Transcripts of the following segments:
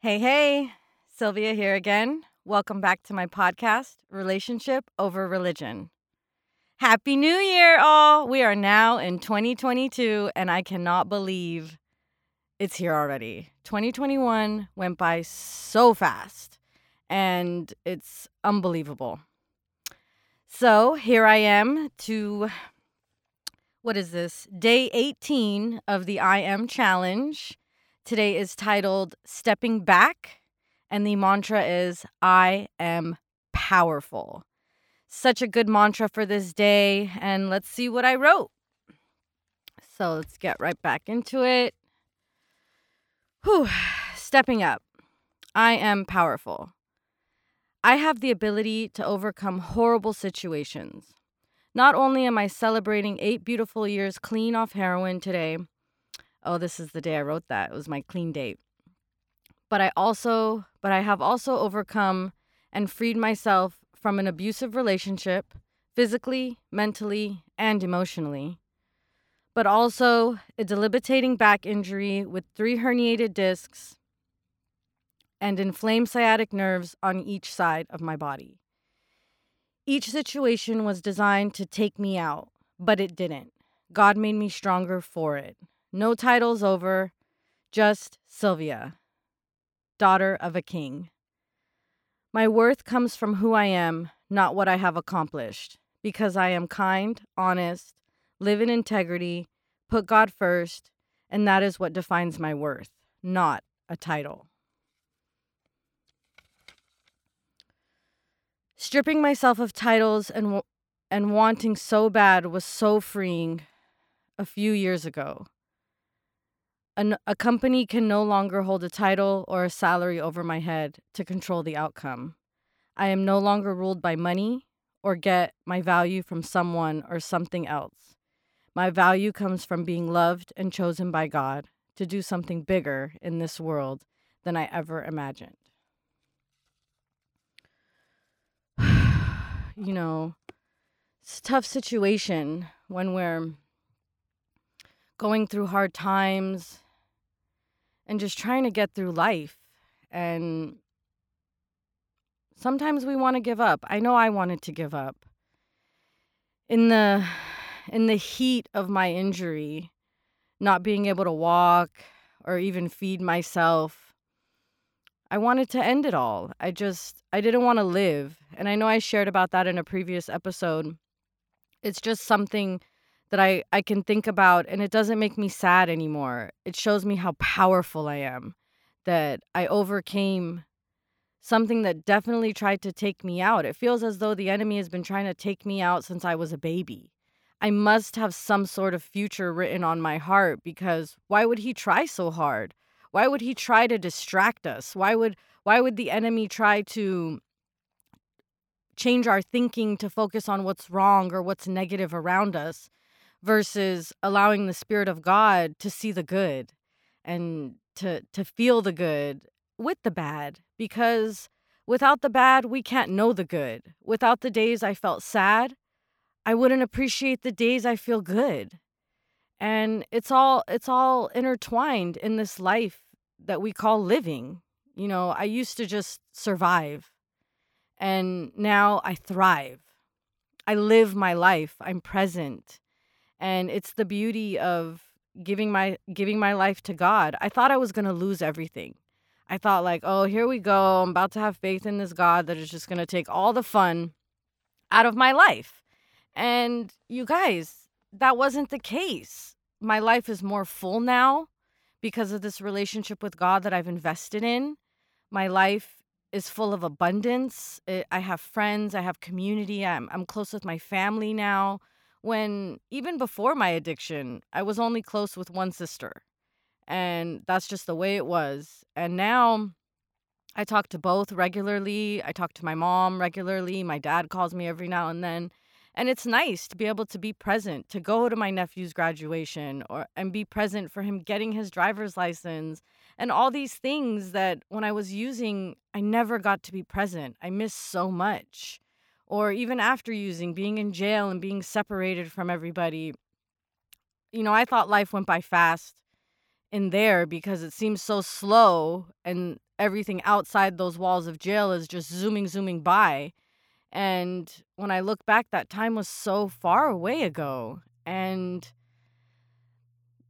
Hey, hey, Sylvia here again. Welcome back to my podcast, Relationship Over Religion. Happy New Year, all! We are now in 2022, and I cannot believe it's here already. 2021 went by so fast, and it's unbelievable. So here I am to, what is this? Day 18 of the I Am Challenge. Today is titled Stepping Back, and the mantra is I am powerful. Such a good mantra for this day, and let's see what I wrote. So let's get right back into it. Whew. Stepping up. I am powerful. I have the ability to overcome horrible situations. Not only am I celebrating eight beautiful years clean off heroin today, oh, this is the day I wrote that. It was my clean date. But I also, but I have also overcome and freed myself from an abusive relationship, physically, mentally, and emotionally. But also a debilitating back injury with three herniated discs and inflamed sciatic nerves on each side of my body. Each situation was designed to take me out, but it didn't. God made me stronger for it. No titles over, just Sylvia, daughter of a king. My worth comes from who I am, not what I have accomplished, because I am kind, honest, live in integrity, put God first, and that is what defines my worth, not a title. Stripping myself of titles and and wanting so bad was so freeing a few years ago. An, a company can no longer hold a title or a salary over my head to control the outcome. I am no longer ruled by money or get my value from someone or something else. My value comes from being loved and chosen by God to do something bigger in this world than I ever imagined. you know, it's a tough situation when we're going through hard times and just trying to get through life. And sometimes we want to give up. I know I wanted to give up. In the in the heat of my injury, not being able to walk or even feed myself, I wanted to end it all. I just I didn't want to live. And I know I shared about that in a previous episode. It's just something that I, I can think about and it doesn't make me sad anymore. It shows me how powerful I am, that I overcame something that definitely tried to take me out. It feels as though the enemy has been trying to take me out since I was a baby. I must have some sort of future written on my heart because why would he try so hard? Why would he try to distract us? Why would why would the enemy try to change our thinking to focus on what's wrong or what's negative around us? Versus allowing the spirit of God to see the good and to to feel the good with the bad because without the bad we can't know the good. Without the days I felt sad, I wouldn't appreciate the days I feel good. And it's all it's all intertwined in this life that we call living. You know, I used to just survive. And now I thrive. I live my life. I'm present and it's the beauty of giving my giving my life to God. I thought I was going to lose everything. I thought like, "Oh, here we go. I'm about to have faith in this God that is just going to take all the fun out of my life." And you guys, that wasn't the case. My life is more full now because of this relationship with God that I've invested in. My life is full of abundance. I have friends, I have community. I'm I'm close with my family now when even before my addiction, I was only close with one sister. And that's just the way it was. And now I talk to both regularly. I talk to my mom regularly. My dad calls me every now and then. And it's nice to be able to be present, to go to my nephew's graduation or and be present for him getting his driver's license and all these things that when I was using, I never got to be present. I miss so much or even after using, being in jail and being separated from everybody. You know, I thought life went by fast in there because it seems so slow and everything outside those walls of jail is just zooming, zooming by. And when I look back, that time was so far away ago. And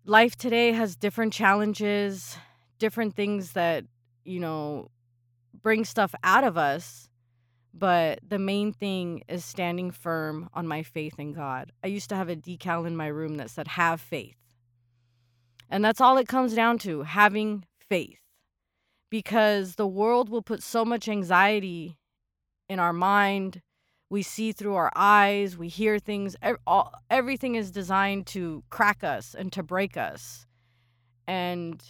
life today has different challenges, different things that, you know, bring stuff out of us. But the main thing is standing firm on my faith in God. I used to have a decal in my room that said, Have faith. And that's all it comes down to having faith. Because the world will put so much anxiety in our mind. We see through our eyes, we hear things. Everything is designed to crack us and to break us. And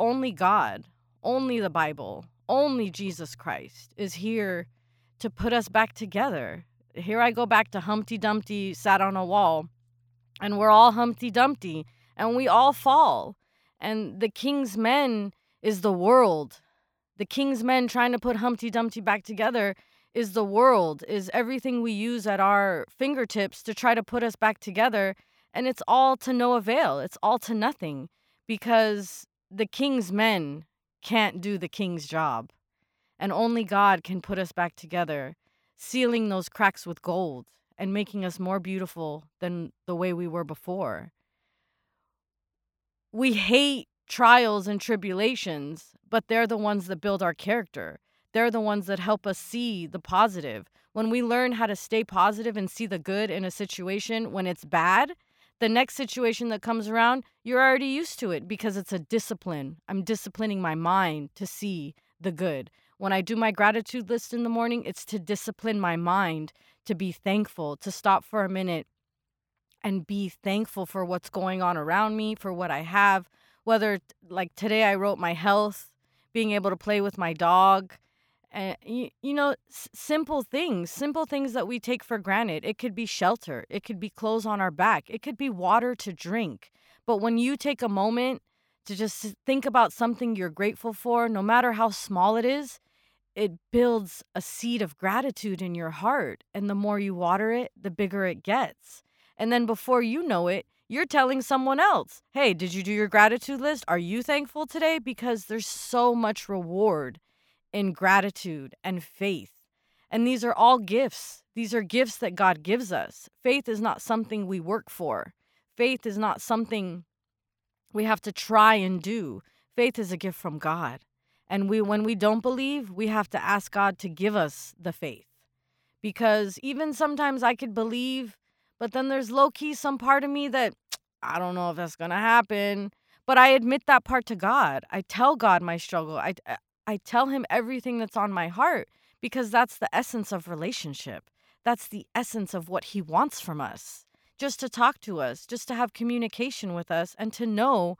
only God, only the Bible, only Jesus Christ is here to put us back together. Here I go back to Humpty Dumpty sat on a wall, and we're all Humpty Dumpty and we all fall. And the king's men is the world. The king's men trying to put Humpty Dumpty back together is the world, is everything we use at our fingertips to try to put us back together. And it's all to no avail. It's all to nothing because the king's men can't do the king's job. And only God can put us back together, sealing those cracks with gold and making us more beautiful than the way we were before we hate trials and tribulations, but they're the ones that build our character. They're the ones that help us see the positive. When we learn how to stay positive and see the good in a situation when it's bad, the next situation that comes around, you're already used to it because it's a discipline. I'm disciplining my mind to see the good. When I do my gratitude list in the morning, it's to discipline my mind to be thankful, to stop for a minute and be thankful for what's going on around me, for what I have. Whether, like today, I wrote my health, being able to play with my dog, eh, and you, you know, s- simple things, simple things that we take for granted. It could be shelter, it could be clothes on our back, it could be water to drink. But when you take a moment to just think about something you're grateful for, no matter how small it is, it builds a seed of gratitude in your heart. And the more you water it, the bigger it gets. And then before you know it, you're telling someone else, hey, did you do your gratitude list? Are you thankful today? Because there's so much reward in gratitude and faith. And these are all gifts. These are gifts that God gives us. Faith is not something we work for, faith is not something we have to try and do. Faith is a gift from God. And we when we don't believe, we have to ask God to give us the faith. Because even sometimes I could believe but then there's low key some part of me that I don't know if that's going to happen. But I admit that part to God. I tell God my struggle. I, uh, I tell him everything that's on my heart because that's the essence of relationship. That's the essence of what he wants from us. Just to talk to us, just to have communication with us and to know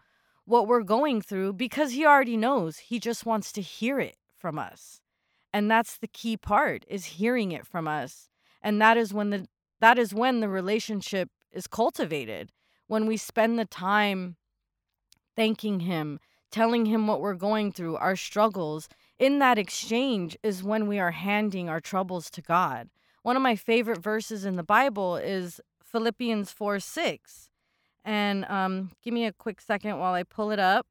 what we're going through because he already knows. He just wants to hear it from us. And that's the key part is hearing it from us. And that is when the that is when the relationship is cultivated. When we spend the time thanking Him, telling Him what we're going through, our struggles. In that exchange is when we are handing our troubles to God. One of my favorite verses in the Bible is Philippians 4 6. And um, give me a quick second while I pull it up.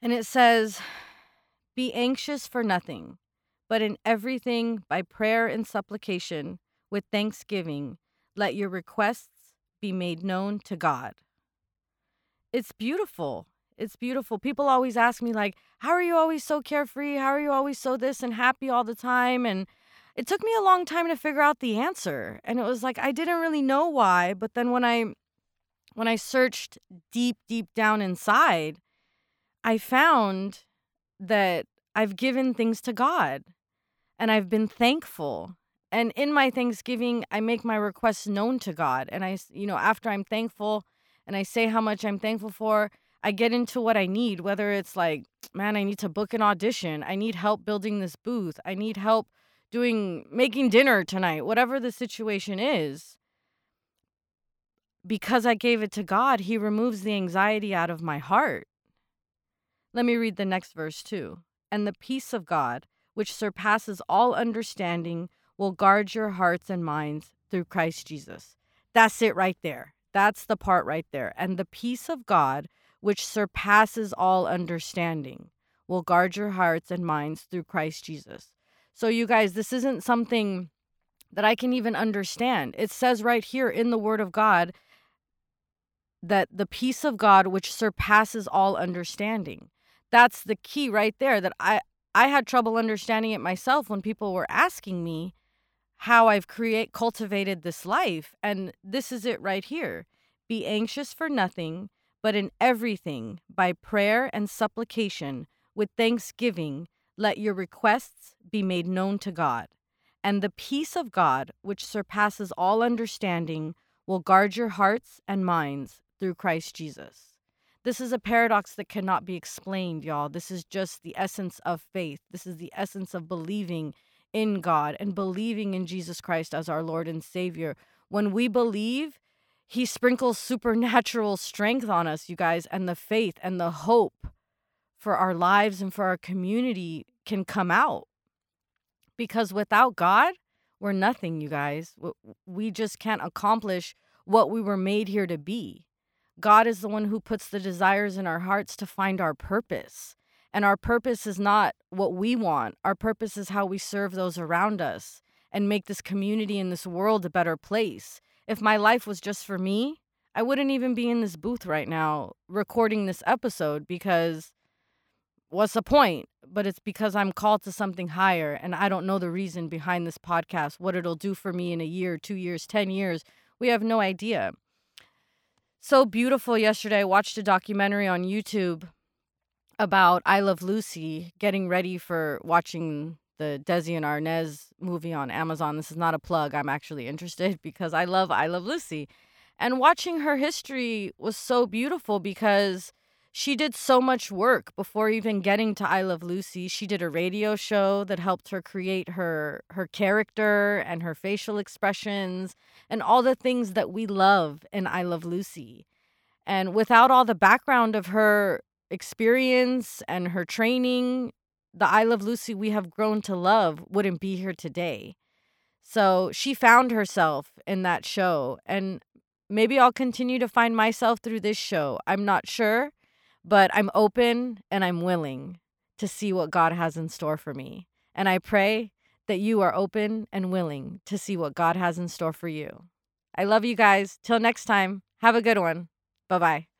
And it says, Be anxious for nothing but in everything, by prayer and supplication, with thanksgiving, let your requests be made known to God. It's beautiful. It's beautiful. People always ask me, like, how are you always so carefree? How are you always so this and happy all the time? And it took me a long time to figure out the answer. And it was like, I didn't really know why. But then when I, when I searched deep, deep down inside, I found that I've given things to God and I've been thankful. And in my thanksgiving, I make my requests known to God. And I, you know, after I'm thankful and I say how much I'm thankful for, I get into what I need, whether it's like, man, I need to book an audition. I need help building this booth. I need help doing, making dinner tonight, whatever the situation is. Because I gave it to God, He removes the anxiety out of my heart. Let me read the next verse too. And the peace of God which surpasses all understanding, will guard your hearts and minds through Christ Jesus. That's it right there. That's the part right there. And the peace of God, which surpasses all understanding, will guard your hearts and minds through Christ Jesus. So, you guys, this isn't something that I can even understand. It says right here in the Word of God that the peace of God, which surpasses all understanding. That's the key right there that I, I had trouble understanding it myself when people were asking me how I've create cultivated this life and this is it right here. Be anxious for nothing, but in everything by prayer and supplication with thanksgiving let your requests be made known to God. And the peace of God, which surpasses all understanding, will guard your hearts and minds through Christ Jesus. This is a paradox that cannot be explained, y'all. This is just the essence of faith. This is the essence of believing in God and believing in Jesus Christ as our Lord and Savior. When we believe, He sprinkles supernatural strength on us, you guys, and the faith and the hope for our lives and for our community can come out. Because without God, we're nothing, you guys. We just can't accomplish what we were made here to be. God is the one who puts the desires in our hearts to find our purpose. And our purpose is not what we want, our purpose is how we serve those around us and make this community and this world a better place. If my life was just for me, I wouldn't even be in this booth right now recording this episode because what's the point? But it's because I'm called to something higher and I don't know the reason behind this podcast, what it'll do for me in a year, two years, 10 years. We have no idea so beautiful yesterday. I watched a documentary on YouTube about I Love Lucy, getting ready for watching the Desi and Arnaz movie on Amazon. This is not a plug. I'm actually interested because I love I Love Lucy. And watching her history was so beautiful because she did so much work before even getting to I Love Lucy. She did a radio show that helped her create her her character and her facial expressions and all the things that we love in I Love Lucy. And without all the background of her experience and her training, the I Love Lucy we have grown to love wouldn't be here today. So she found herself in that show. And maybe I'll continue to find myself through this show. I'm not sure but I'm open and I'm willing to see what God has in store for me. And I pray that you are open and willing to see what God has in store for you. I love you guys. Till next time, have a good one. Bye bye.